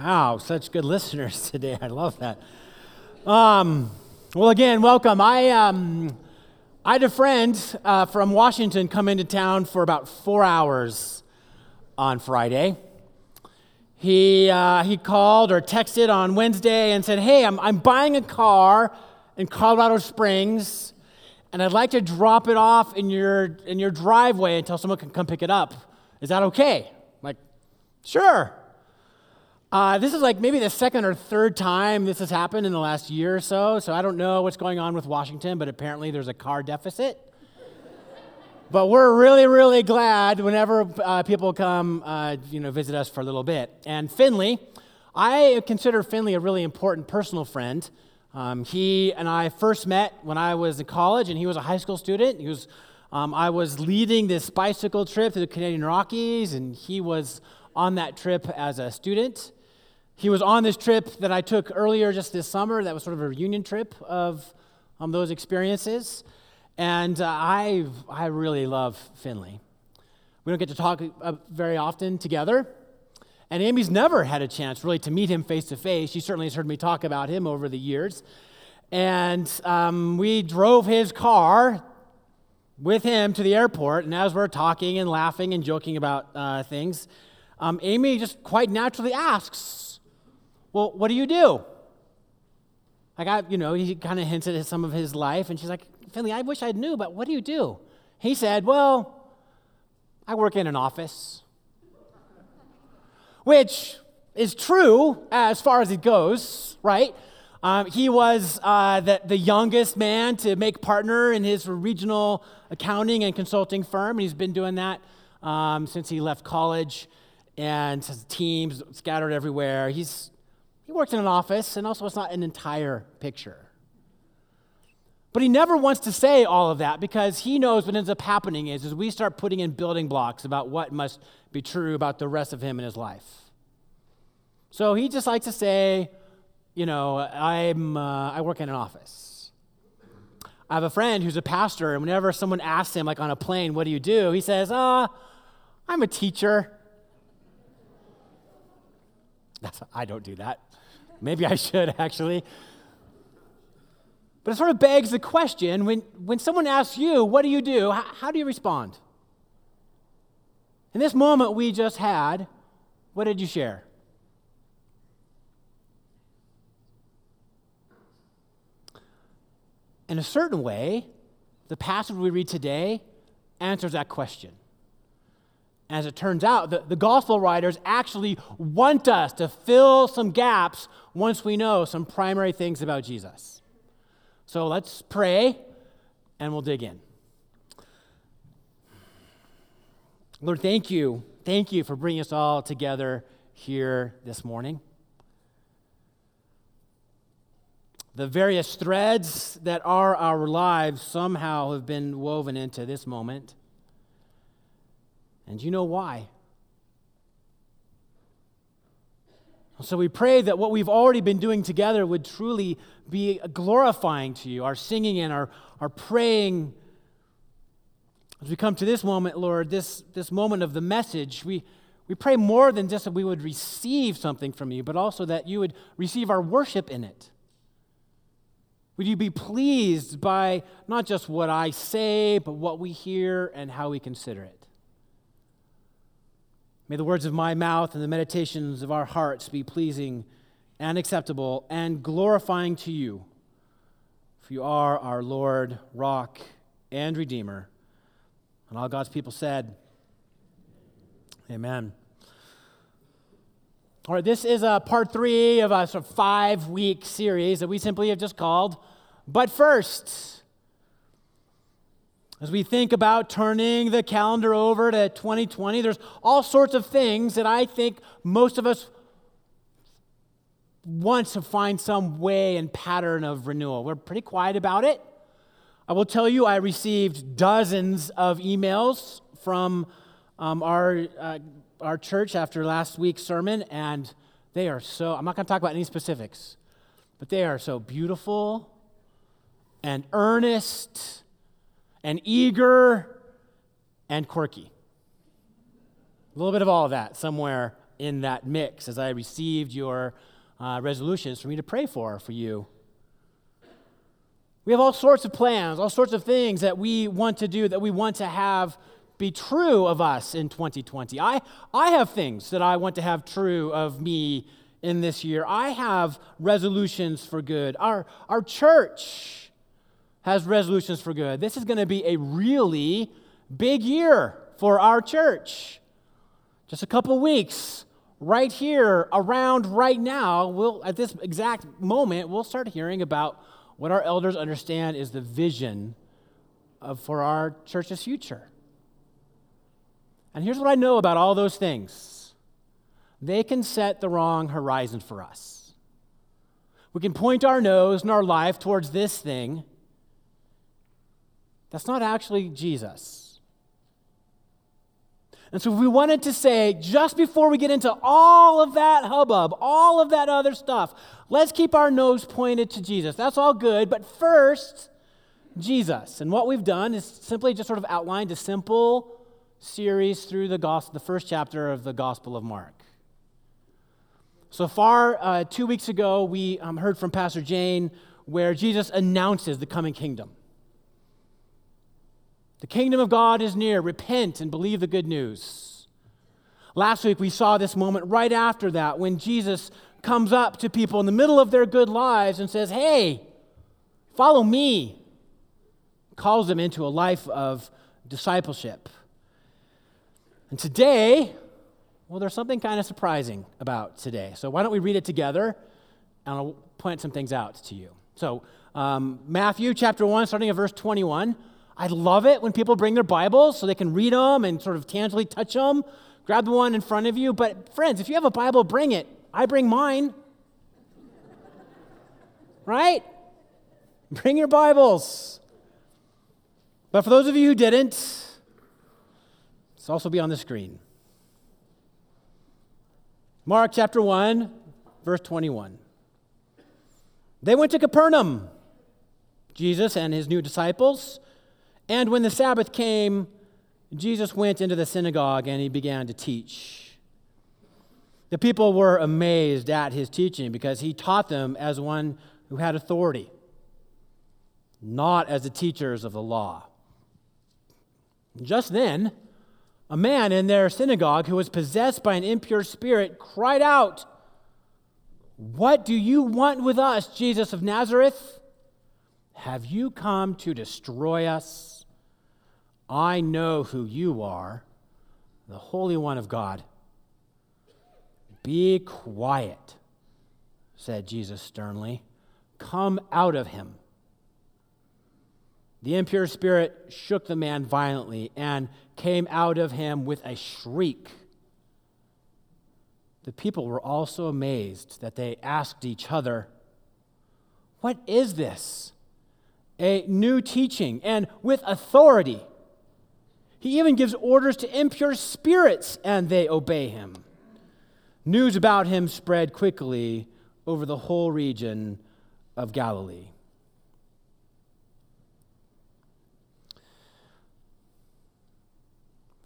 Wow, such good listeners today. I love that. Um, well, again, welcome. I, um, I had a friend uh, from Washington come into town for about four hours on Friday. He, uh, he called or texted on Wednesday and said, Hey, I'm, I'm buying a car in Colorado Springs, and I'd like to drop it off in your, in your driveway until someone can come pick it up. Is that okay? I'm like, sure. Uh, this is like maybe the second or third time this has happened in the last year or so. So I don't know what's going on with Washington, but apparently there's a car deficit. but we're really, really glad whenever uh, people come, uh, you know, visit us for a little bit. And Finley, I consider Finley a really important personal friend. Um, he and I first met when I was in college, and he was a high school student. He was, um, I was leading this bicycle trip to the Canadian Rockies, and he was on that trip as a student. He was on this trip that I took earlier just this summer. That was sort of a reunion trip of um, those experiences. And uh, I, I really love Finley. We don't get to talk uh, very often together. And Amy's never had a chance really to meet him face to face. She certainly has heard me talk about him over the years. And um, we drove his car with him to the airport. And as we're talking and laughing and joking about uh, things, um, Amy just quite naturally asks, well, what do you do? I got, you know, he kind of hinted at some of his life, and she's like, Finley, I wish I knew, but what do you do? He said, Well, I work in an office. Which is true as far as it goes, right? Um, he was uh, the, the youngest man to make partner in his regional accounting and consulting firm, and he's been doing that um, since he left college, and his teams scattered everywhere. He's he works in an office, and also it's not an entire picture. But he never wants to say all of that because he knows what ends up happening is, is we start putting in building blocks about what must be true about the rest of him in his life. So he just likes to say, you know, I'm, uh, I work in an office. I have a friend who's a pastor, and whenever someone asks him, like on a plane, what do you do? He says, uh, I'm a teacher. That's, I don't do that. Maybe I should actually. But it sort of begs the question when, when someone asks you, What do you do? How, how do you respond? In this moment we just had, what did you share? In a certain way, the passage we read today answers that question. As it turns out, the, the gospel writers actually want us to fill some gaps once we know some primary things about Jesus. So let's pray and we'll dig in. Lord, thank you. Thank you for bringing us all together here this morning. The various threads that are our lives somehow have been woven into this moment. And you know why? So we pray that what we've already been doing together would truly be glorifying to you, our singing and our, our praying. As we come to this moment, Lord, this, this moment of the message, we, we pray more than just that we would receive something from you, but also that you would receive our worship in it. Would you be pleased by not just what I say, but what we hear and how we consider it? May the words of my mouth and the meditations of our hearts be pleasing and acceptable and glorifying to you. For you are our Lord, rock, and Redeemer. And all God's people said, Amen. All right, this is a part three of a sort of five week series that we simply have just called But First. As we think about turning the calendar over to 2020, there's all sorts of things that I think most of us want to find some way and pattern of renewal. We're pretty quiet about it. I will tell you, I received dozens of emails from um, our, uh, our church after last week's sermon, and they are so, I'm not going to talk about any specifics, but they are so beautiful and earnest and eager and quirky. A little bit of all of that somewhere in that mix as I received your uh, resolutions for me to pray for for you. We have all sorts of plans, all sorts of things that we want to do, that we want to have be true of us in 2020. I, I have things that I want to have true of me in this year. I have resolutions for good. Our, our church has resolutions for good. This is going to be a really big year for our church. Just a couple weeks, right here, around right now, we'll, at this exact moment, we'll start hearing about what our elders understand is the vision of, for our church's future. And here's what I know about all those things they can set the wrong horizon for us. We can point our nose and our life towards this thing that's not actually Jesus. And so, if we wanted to say, just before we get into all of that hubbub, all of that other stuff, let's keep our nose pointed to Jesus. That's all good. But first, Jesus. And what we've done is simply just sort of outlined a simple series through the gospel, the first chapter of the Gospel of Mark. So far, uh, two weeks ago, we um, heard from Pastor Jane where Jesus announces the coming kingdom. The kingdom of God is near. Repent and believe the good news. Last week, we saw this moment right after that when Jesus comes up to people in the middle of their good lives and says, Hey, follow me. Calls them into a life of discipleship. And today, well, there's something kind of surprising about today. So why don't we read it together and I'll point some things out to you. So, um, Matthew chapter 1, starting at verse 21. I love it when people bring their Bibles so they can read them and sort of tangibly touch them. Grab the one in front of you. But, friends, if you have a Bible, bring it. I bring mine. right? Bring your Bibles. But for those of you who didn't, it's also be on the screen. Mark chapter 1, verse 21. They went to Capernaum, Jesus and his new disciples. And when the Sabbath came, Jesus went into the synagogue and he began to teach. The people were amazed at his teaching because he taught them as one who had authority, not as the teachers of the law. Just then, a man in their synagogue who was possessed by an impure spirit cried out, What do you want with us, Jesus of Nazareth? Have you come to destroy us? I know who you are, the Holy One of God. Be quiet, said Jesus sternly. Come out of him. The impure spirit shook the man violently and came out of him with a shriek. The people were also amazed that they asked each other, What is this? A new teaching and with authority. He even gives orders to impure spirits and they obey him. News about him spread quickly over the whole region of Galilee.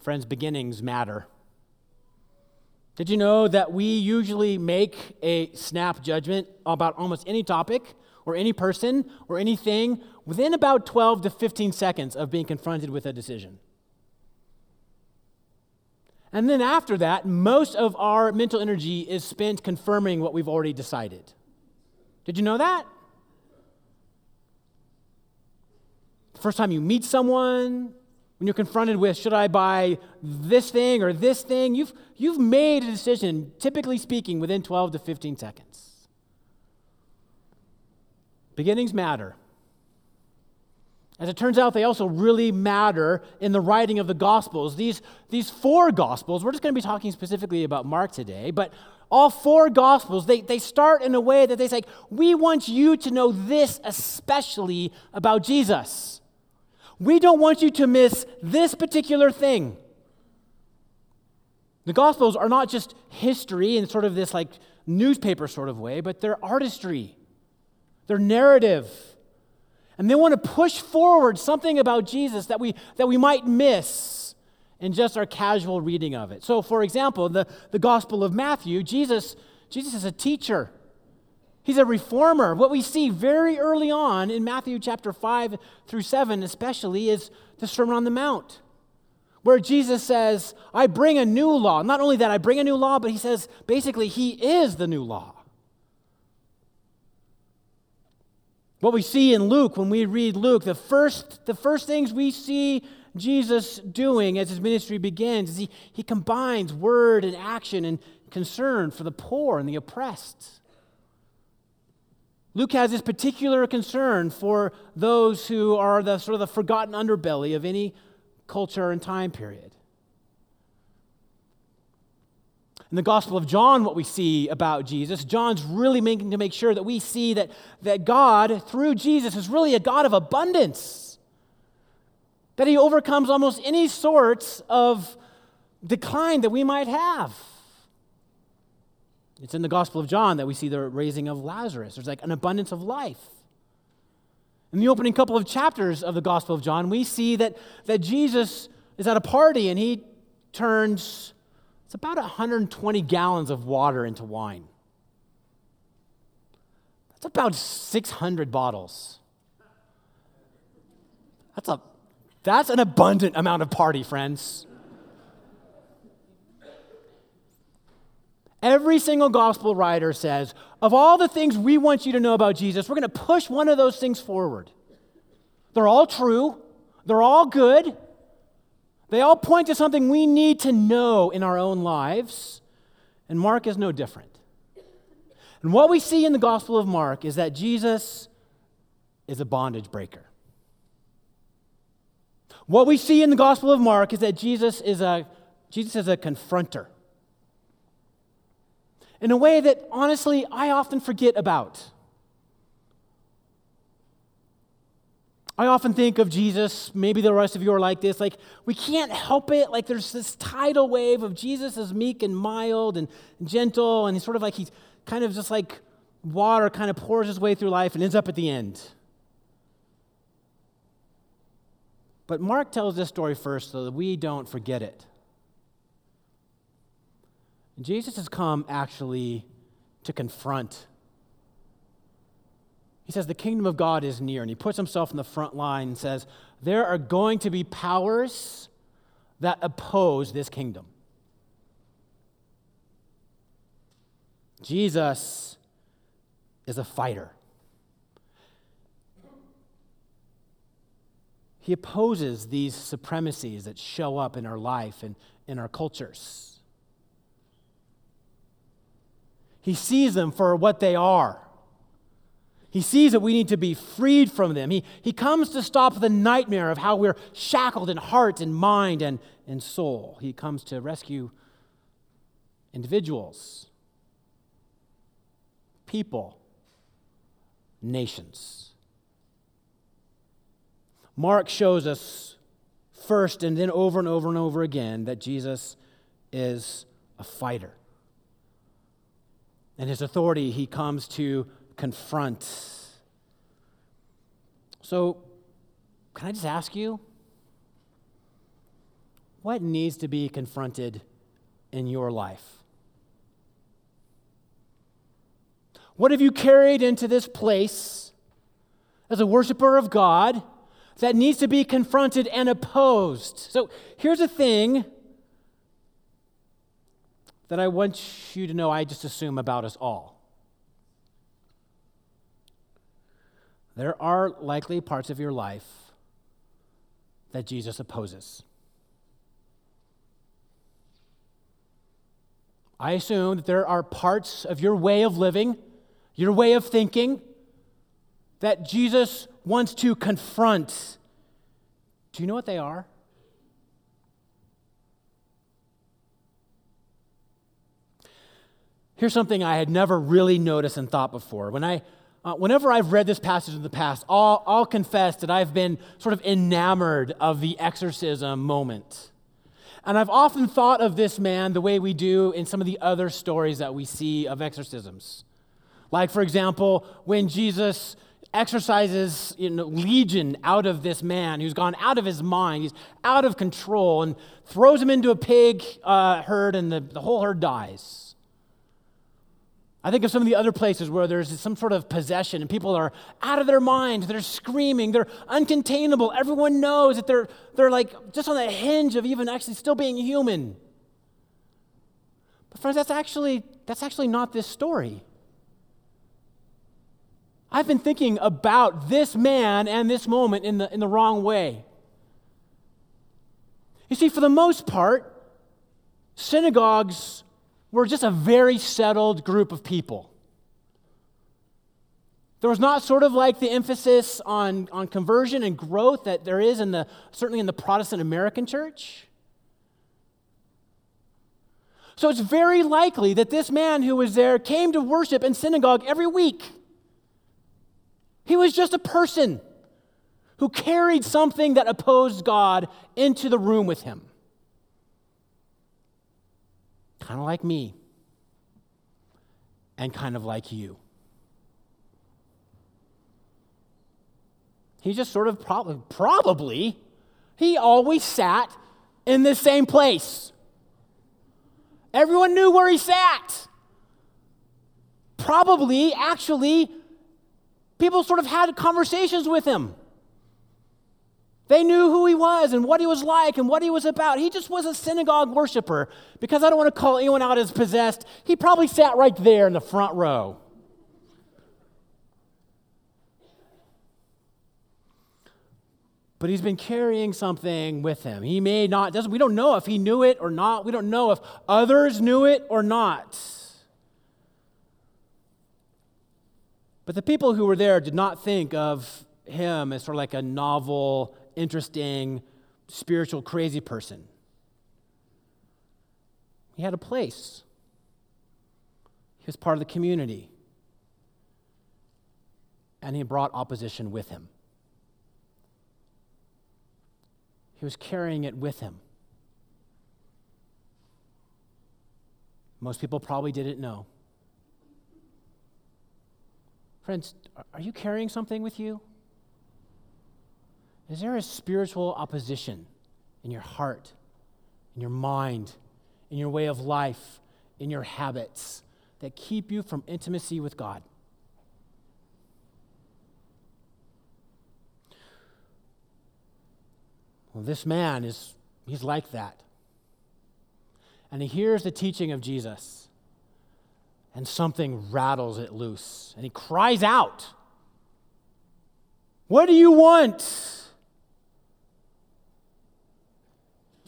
Friends, beginnings matter. Did you know that we usually make a snap judgment about almost any topic or any person or anything within about 12 to 15 seconds of being confronted with a decision? And then after that, most of our mental energy is spent confirming what we've already decided. Did you know that? The first time you meet someone, when you're confronted with, should I buy this thing or this thing, you've, you've made a decision, typically speaking, within 12 to 15 seconds. Beginnings matter. As it turns out, they also really matter in the writing of the Gospels. These, these four Gospels, we're just going to be talking specifically about Mark today, but all four Gospels, they, they start in a way that they say, we want you to know this especially about Jesus. We don't want you to miss this particular thing. The Gospels are not just history in sort of this like newspaper sort of way, but they're artistry, they're narrative. And they want to push forward something about Jesus that we, that we might miss in just our casual reading of it. So, for example, the, the Gospel of Matthew, Jesus, Jesus is a teacher. He's a reformer. What we see very early on in Matthew chapter 5 through 7, especially, is the Sermon on the Mount, where Jesus says, I bring a new law. Not only that, I bring a new law, but he says basically, he is the new law. What we see in Luke, when we read Luke, the first, the first things we see Jesus doing as his ministry begins is he, he combines word and action and concern for the poor and the oppressed. Luke has this particular concern for those who are the sort of the forgotten underbelly of any culture and time period. In the Gospel of John, what we see about Jesus, John's really making to make sure that we see that, that God, through Jesus, is really a God of abundance. That he overcomes almost any sorts of decline that we might have. It's in the Gospel of John that we see the raising of Lazarus. There's like an abundance of life. In the opening couple of chapters of the Gospel of John, we see that, that Jesus is at a party and he turns, it's about 120 gallons of water into wine. That's about 600 bottles. That's, a, that's an abundant amount of party, friends. Every single gospel writer says, of all the things we want you to know about Jesus, we're going to push one of those things forward. They're all true, they're all good, they all point to something we need to know in our own lives, and Mark is no different. And what we see in the Gospel of Mark is that Jesus is a bondage breaker. What we see in the Gospel of Mark is that Jesus is a, Jesus is a confronter in a way that honestly I often forget about. I often think of Jesus, maybe the rest of you are like this, like we can't help it. Like there's this tidal wave of Jesus as meek and mild and gentle, and he's sort of like he's kind of just like water kind of pours his way through life and ends up at the end. But Mark tells this story first so that we don't forget it. Jesus has come actually to confront. He says, The kingdom of God is near. And he puts himself in the front line and says, There are going to be powers that oppose this kingdom. Jesus is a fighter. He opposes these supremacies that show up in our life and in our cultures. He sees them for what they are. He sees that we need to be freed from them. He, he comes to stop the nightmare of how we're shackled in heart and mind and, and soul. He comes to rescue individuals, people, nations. Mark shows us first and then over and over and over again that Jesus is a fighter and his authority he comes to confront. So, can I just ask you, what needs to be confronted in your life? What have you carried into this place as a worshiper of God that needs to be confronted and opposed? So here's a thing that I want you to know I just assume about us all. There are likely parts of your life that Jesus opposes. I assume that there are parts of your way of living, your way of thinking, that Jesus wants to confront. Do you know what they are? Here's something I had never really noticed and thought before. When I, uh, whenever I've read this passage in the past, I'll, I'll confess that I've been sort of enamored of the exorcism moment. And I've often thought of this man the way we do in some of the other stories that we see of exorcisms. Like, for example, when Jesus exorcises you know, legion out of this man who's gone out of his mind. He's out of control and throws him into a pig uh, herd, and the, the whole herd dies. I think of some of the other places where there's some sort of possession and people are out of their mind. They're screaming. They're uncontainable. Everyone knows that they're, they're like just on the hinge of even actually still being human. But friends, that's actually, that's actually not this story. I've been thinking about this man and this moment in the, in the wrong way. You see, for the most part, synagogues were just a very settled group of people. There was not sort of like the emphasis on, on conversion and growth that there is in the certainly in the Protestant American church. So it's very likely that this man who was there came to worship in synagogue every week. He was just a person who carried something that opposed God into the room with him. Kind of like me, and kind of like you. He just sort of probably, probably, he always sat in the same place. Everyone knew where he sat. Probably, actually, people sort of had conversations with him. They knew who he was and what he was like and what he was about. He just was a synagogue worshiper. Because I don't want to call anyone out as possessed, he probably sat right there in the front row. But he's been carrying something with him. He may not, doesn't, we don't know if he knew it or not. We don't know if others knew it or not. But the people who were there did not think of him as sort of like a novel, interesting, spiritual, crazy person. He had a place, he was part of the community, and he brought opposition with him. He was carrying it with him. Most people probably didn't know. Friends, are you carrying something with you? Is there a spiritual opposition in your heart, in your mind, in your way of life, in your habits that keep you from intimacy with God? Well, this man is he's like that. And he hears the teaching of Jesus and something rattles it loose. And he cries out, What do you want?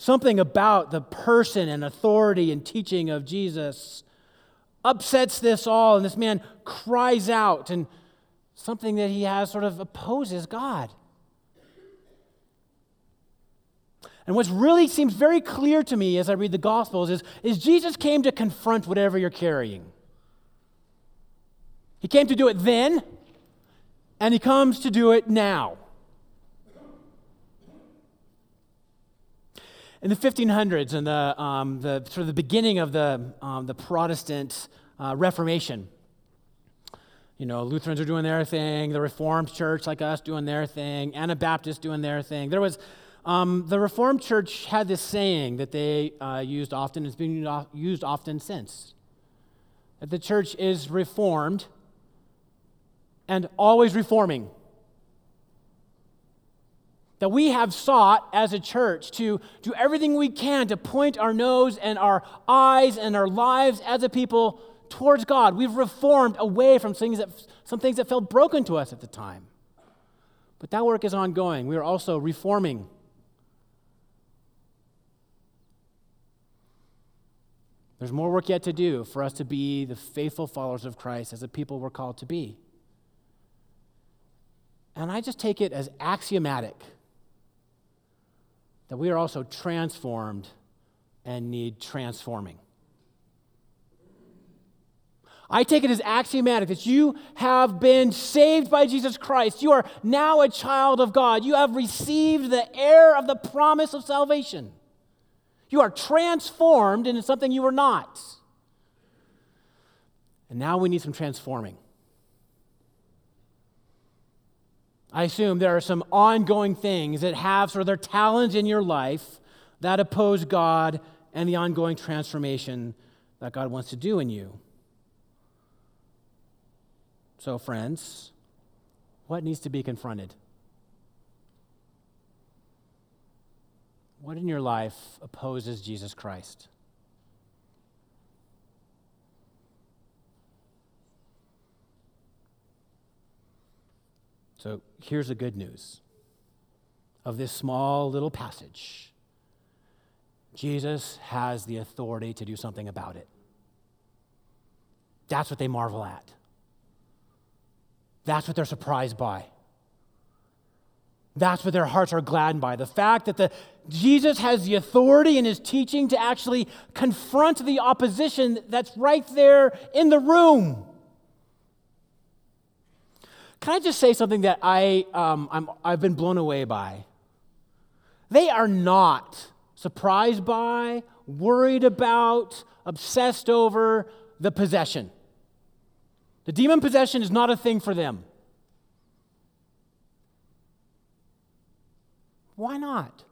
Something about the person and authority and teaching of Jesus upsets this all, and this man cries out, and something that he has sort of opposes God. And what really seems very clear to me as I read the Gospels is, is Jesus came to confront whatever you're carrying. He came to do it then, and he comes to do it now. In the 1500s, and the, um, the sort of the beginning of the, um, the Protestant uh, Reformation, you know, Lutherans are doing their thing, the Reformed Church, like us, doing their thing, Anabaptists doing their thing. There was um, the Reformed Church had this saying that they uh, used often, it's been used often since. That the church is reformed and always reforming. That we have sought as a church to do everything we can to point our nose and our eyes and our lives as a people towards God. We've reformed away from things that, some things that felt broken to us at the time. But that work is ongoing. We are also reforming. There's more work yet to do for us to be the faithful followers of Christ as a people we're called to be. And I just take it as axiomatic that we are also transformed and need transforming. I take it as axiomatic that you have been saved by Jesus Christ. You are now a child of God. You have received the heir of the promise of salvation. You are transformed into something you were not. And now we need some transforming. I assume there are some ongoing things that have sort of their talons in your life that oppose God and the ongoing transformation that God wants to do in you. So, friends, what needs to be confronted? What in your life opposes Jesus Christ? So here's the good news of this small little passage Jesus has the authority to do something about it. That's what they marvel at. That's what they're surprised by. That's what their hearts are gladdened by. The fact that the, Jesus has the authority in his teaching to actually confront the opposition that's right there in the room. Can I just say something that I, um, I'm, I've been blown away by? They are not surprised by, worried about, obsessed over the possession. The demon possession is not a thing for them. Why not?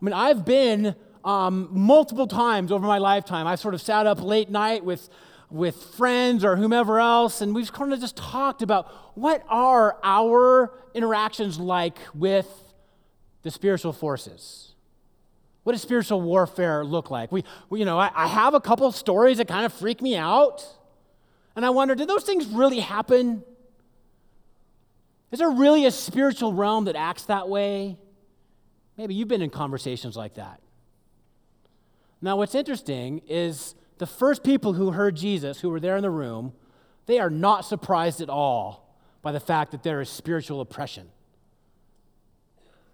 I mean, I've been um, multiple times over my lifetime. I've sort of sat up late night with, with friends or whomever else, and we've kind of just talked about what are our interactions like with the spiritual forces. What does spiritual warfare look like? We, we you know, I, I have a couple stories that kind of freak me out, and I wonder, did those things really happen? Is there really a spiritual realm that acts that way? Maybe you've been in conversations like that. Now, what's interesting is the first people who heard Jesus, who were there in the room, they are not surprised at all by the fact that there is spiritual oppression.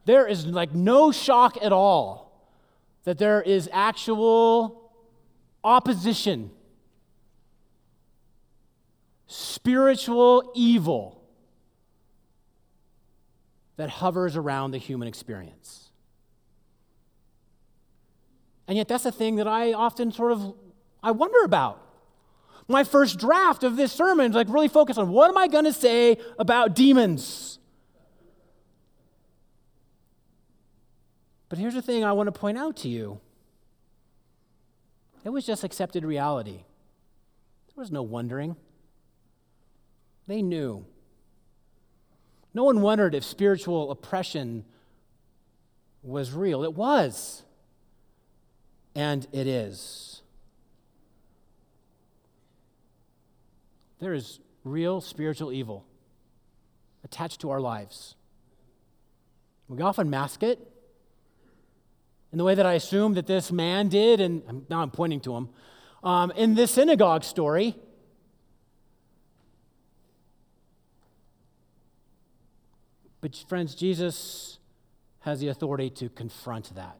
There is like no shock at all that there is actual opposition, spiritual evil that hovers around the human experience. And yet that's a thing that I often sort of I wonder about. My first draft of this sermon is like really focused on what am I going to say about demons? But here's the thing I want to point out to you. It was just accepted reality. There was no wondering. They knew. No one wondered if spiritual oppression was real. It was. And it is. There is real spiritual evil attached to our lives. We often mask it in the way that I assume that this man did, and now I'm pointing to him. Um, in this synagogue story, But, friends, Jesus has the authority to confront that.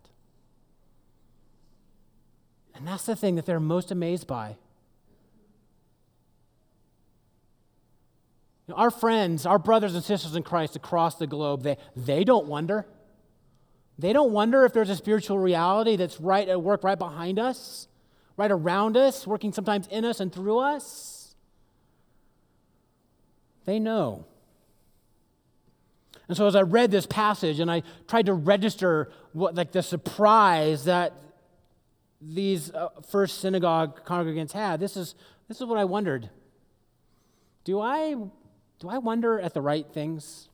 And that's the thing that they're most amazed by. You know, our friends, our brothers and sisters in Christ across the globe, they, they don't wonder. They don't wonder if there's a spiritual reality that's right at work right behind us, right around us, working sometimes in us and through us. They know. And so as I read this passage and I tried to register what like the surprise that these uh, first synagogue congregants had, this is this is what I wondered. Do I do I wonder at the right things?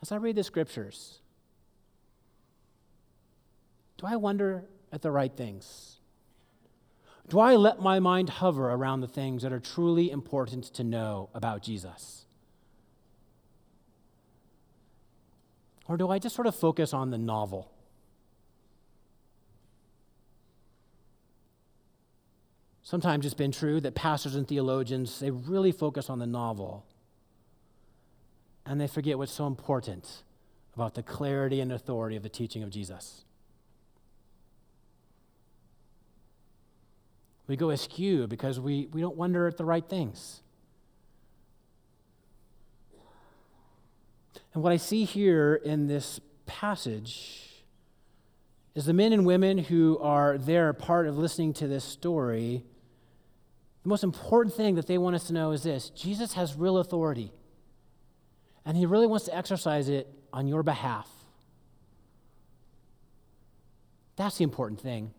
As I read the scriptures, do I wonder at the right things? Do I let my mind hover around the things that are truly important to know about Jesus? Or do I just sort of focus on the novel? Sometimes it's been true that pastors and theologians, they really focus on the novel. And they forget what's so important about the clarity and authority of the teaching of Jesus. We go askew because we, we don't wonder at the right things. And what I see here in this passage is the men and women who are there, part of listening to this story, The most important thing that they want us to know is this Jesus has real authority, and he really wants to exercise it on your behalf. That's the important thing.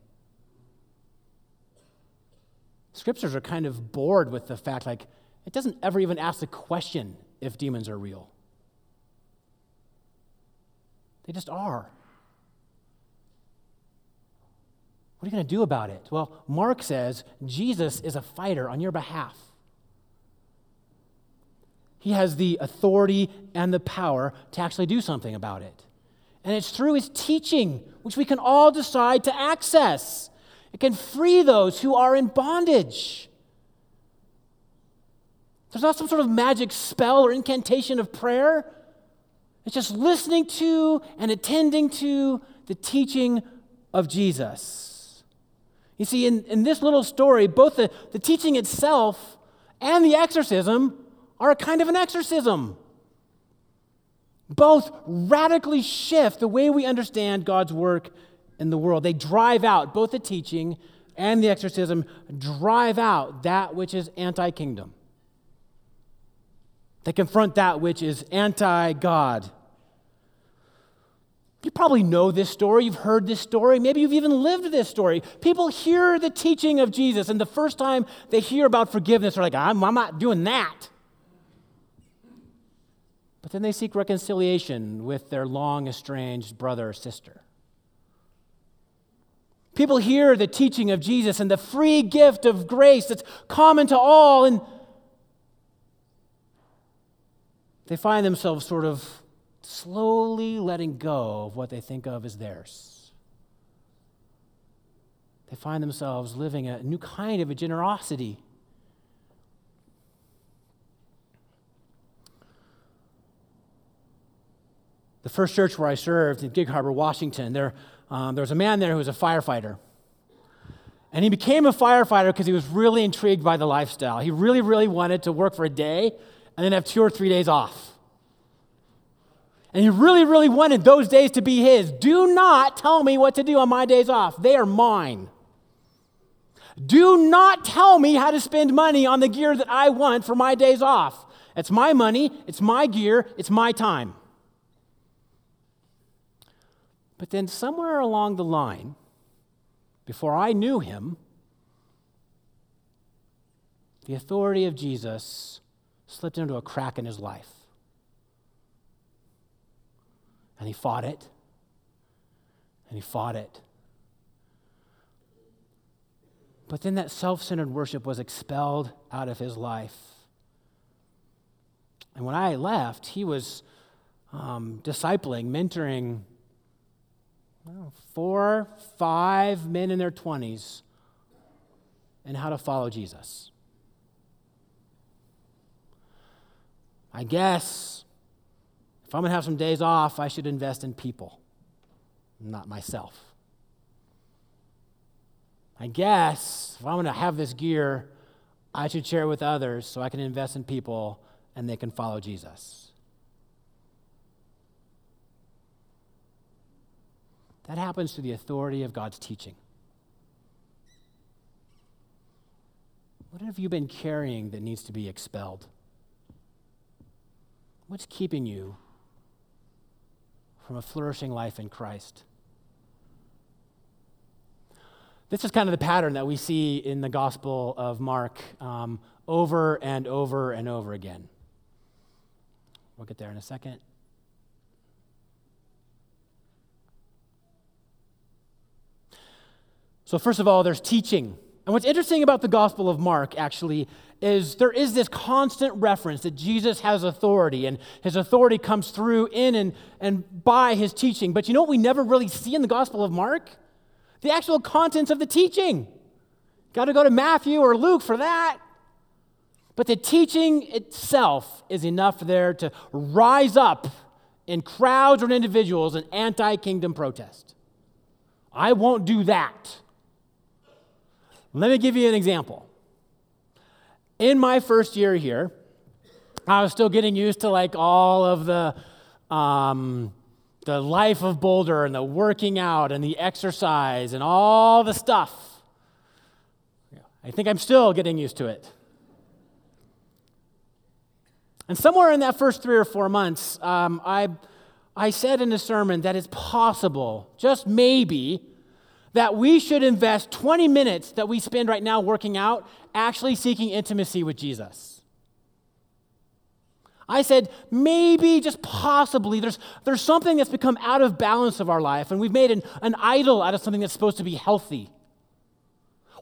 Scriptures are kind of bored with the fact, like, it doesn't ever even ask the question if demons are real. They just are. What are you going to do about it? Well, Mark says Jesus is a fighter on your behalf. He has the authority and the power to actually do something about it. And it's through his teaching, which we can all decide to access. It can free those who are in bondage. There's not some sort of magic spell or incantation of prayer. It's just listening to and attending to the teaching of Jesus. You see, in, in this little story, both the, the teaching itself and the exorcism are a kind of an exorcism. Both radically shift the way we understand God's work in the world. They drive out, both the teaching and the exorcism drive out that which is anti kingdom. They confront that which is anti God. You probably know this story. You've heard this story. Maybe you've even lived this story. People hear the teaching of Jesus, and the first time they hear about forgiveness, they're like, I'm, I'm not doing that. But then they seek reconciliation with their long estranged brother or sister. People hear the teaching of Jesus and the free gift of grace that's common to all, and they find themselves sort of slowly letting go of what they think of as theirs. They find themselves living a new kind of a generosity. The first church where I served in Gig Harbor, Washington, there, um, there was a man there who was a firefighter. And he became a firefighter because he was really intrigued by the lifestyle. He really, really wanted to work for a day and then have two or three days off. And he really, really wanted those days to be his. Do not tell me what to do on my days off, they are mine. Do not tell me how to spend money on the gear that I want for my days off. It's my money, it's my gear, it's my time. But then, somewhere along the line, before I knew him, the authority of Jesus slipped into a crack in his life. And he fought it. And he fought it. But then that self centered worship was expelled out of his life. And when I left, he was um, discipling, mentoring know, four, five men in their 20s in how to follow Jesus. I guess if I'm going to have some days off, I should invest in people, not myself. I guess if I'm going to have this gear, I should share it with others so I can invest in people and they can follow Jesus. That happens through the authority of God's teaching. What have you been carrying that needs to be expelled? What's keeping you from a flourishing life in Christ. This is kind of the pattern that we see in the Gospel of Mark um, over and over and over again. We'll get there in a second. So, first of all, there's teaching. And what's interesting about the Gospel of Mark, actually, is there is this constant reference that Jesus has authority, and his authority comes through in and, and by his teaching. But you know what we never really see in the Gospel of Mark? The actual contents of the teaching. Got to go to Matthew or Luke for that. But the teaching itself is enough there to rise up in crowds or in individuals an anti kingdom protest. I won't do that. Let me give you an example. In my first year here, I was still getting used to like all of the um, the life of Boulder and the working out and the exercise and all the stuff. I think I'm still getting used to it. And somewhere in that first three or four months, um, I, I said in a sermon that it's possible, just maybe, that we should invest 20 minutes that we spend right now working out actually seeking intimacy with Jesus. I said, maybe, just possibly, there's, there's something that's become out of balance of our life, and we've made an, an idol out of something that's supposed to be healthy.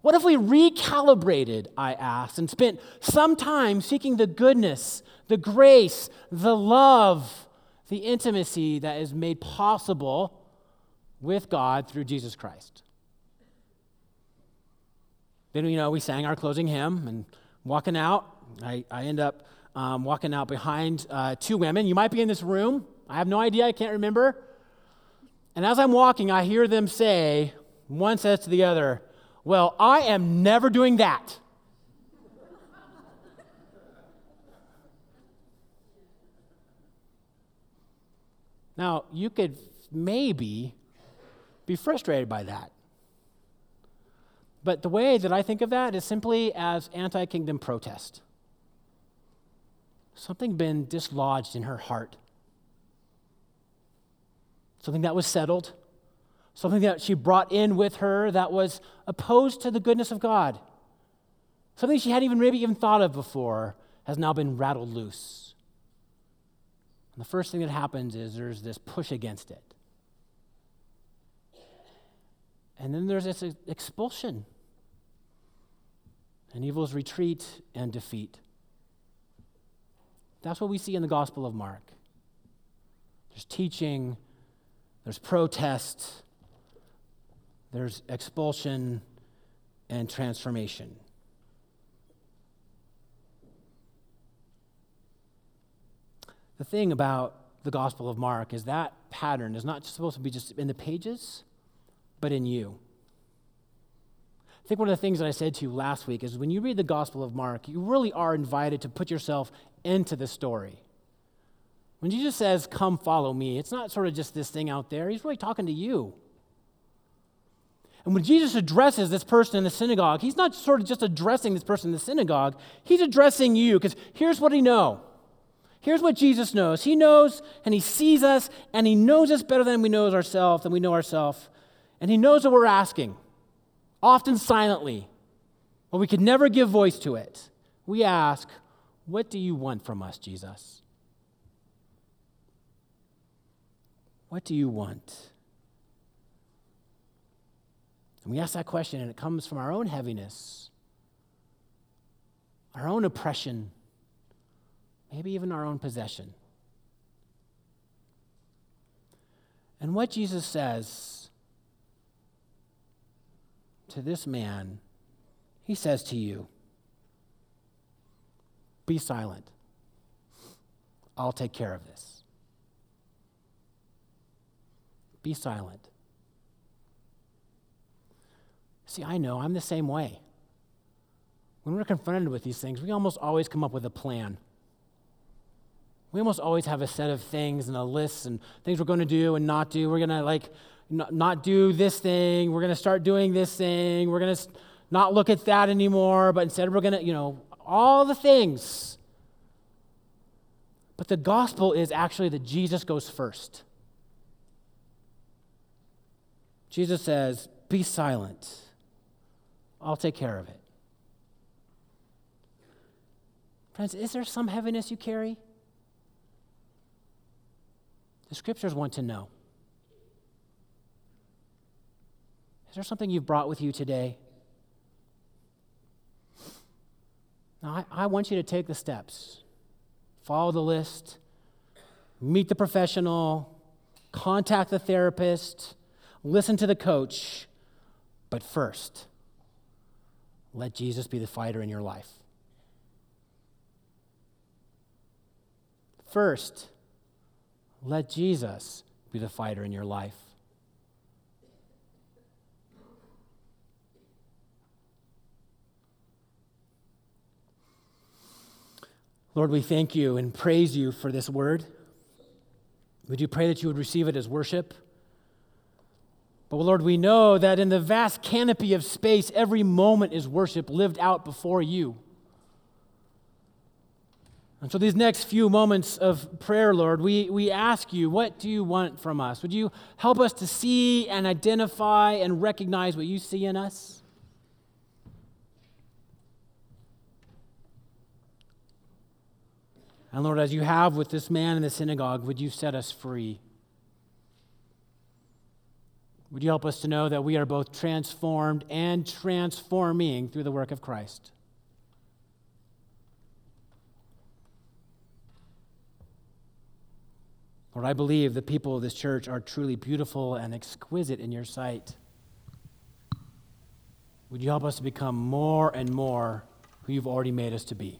What if we recalibrated, I asked, and spent some time seeking the goodness, the grace, the love, the intimacy that is made possible with God through Jesus Christ? Then, you know, we sang our closing hymn and walking out. I, I end up um, walking out behind uh, two women. You might be in this room. I have no idea. I can't remember. And as I'm walking, I hear them say, one says to the other, well, I am never doing that. now, you could maybe be frustrated by that. But the way that I think of that is simply as anti kingdom protest. Something been dislodged in her heart. Something that was settled something that she brought in with her that was opposed to the goodness of God. Something she hadn't even maybe even thought of before has now been rattled loose. And the first thing that happens is there's this push against it. And then there's this expulsion. And evil's retreat and defeat. That's what we see in the Gospel of Mark. There's teaching, there's protest, there's expulsion and transformation. The thing about the Gospel of Mark is that pattern is not supposed to be just in the pages, but in you. I think one of the things that I said to you last week is when you read the Gospel of Mark, you really are invited to put yourself into the story. When Jesus says, Come follow me, it's not sort of just this thing out there. He's really talking to you. And when Jesus addresses this person in the synagogue, he's not sort of just addressing this person in the synagogue, he's addressing you because here's what he knows. Here's what Jesus knows. He knows and he sees us and he knows us better than we know ourselves, than we know ourselves. And he knows what we're asking, often silently, but we could never give voice to it. We ask, What do you want from us, Jesus? What do you want? And we ask that question, and it comes from our own heaviness, our own oppression, maybe even our own possession. And what Jesus says to this man, he says to you, Be silent. I'll take care of this. Be silent. See, I know I'm the same way. When we're confronted with these things, we almost always come up with a plan. We almost always have a set of things and a list and things we're going to do and not do. We're going to like not, not do this thing. We're going to start doing this thing. We're going to not look at that anymore, but instead we're going to, you know, all the things. But the gospel is actually that Jesus goes first. Jesus says, Be silent. I'll take care of it. Friends, is there some heaviness you carry? The scriptures want to know. Is there something you've brought with you today? Now, I, I want you to take the steps, follow the list, meet the professional, contact the therapist, listen to the coach, but first, let Jesus be the fighter in your life. First, let Jesus be the fighter in your life. Lord, we thank you and praise you for this word. Would you pray that you would receive it as worship? But Lord, we know that in the vast canopy of space, every moment is worship lived out before you. And so, these next few moments of prayer, Lord, we, we ask you, what do you want from us? Would you help us to see and identify and recognize what you see in us? And Lord, as you have with this man in the synagogue, would you set us free? Would you help us to know that we are both transformed and transforming through the work of Christ? Lord, I believe the people of this church are truly beautiful and exquisite in your sight. Would you help us to become more and more who you've already made us to be?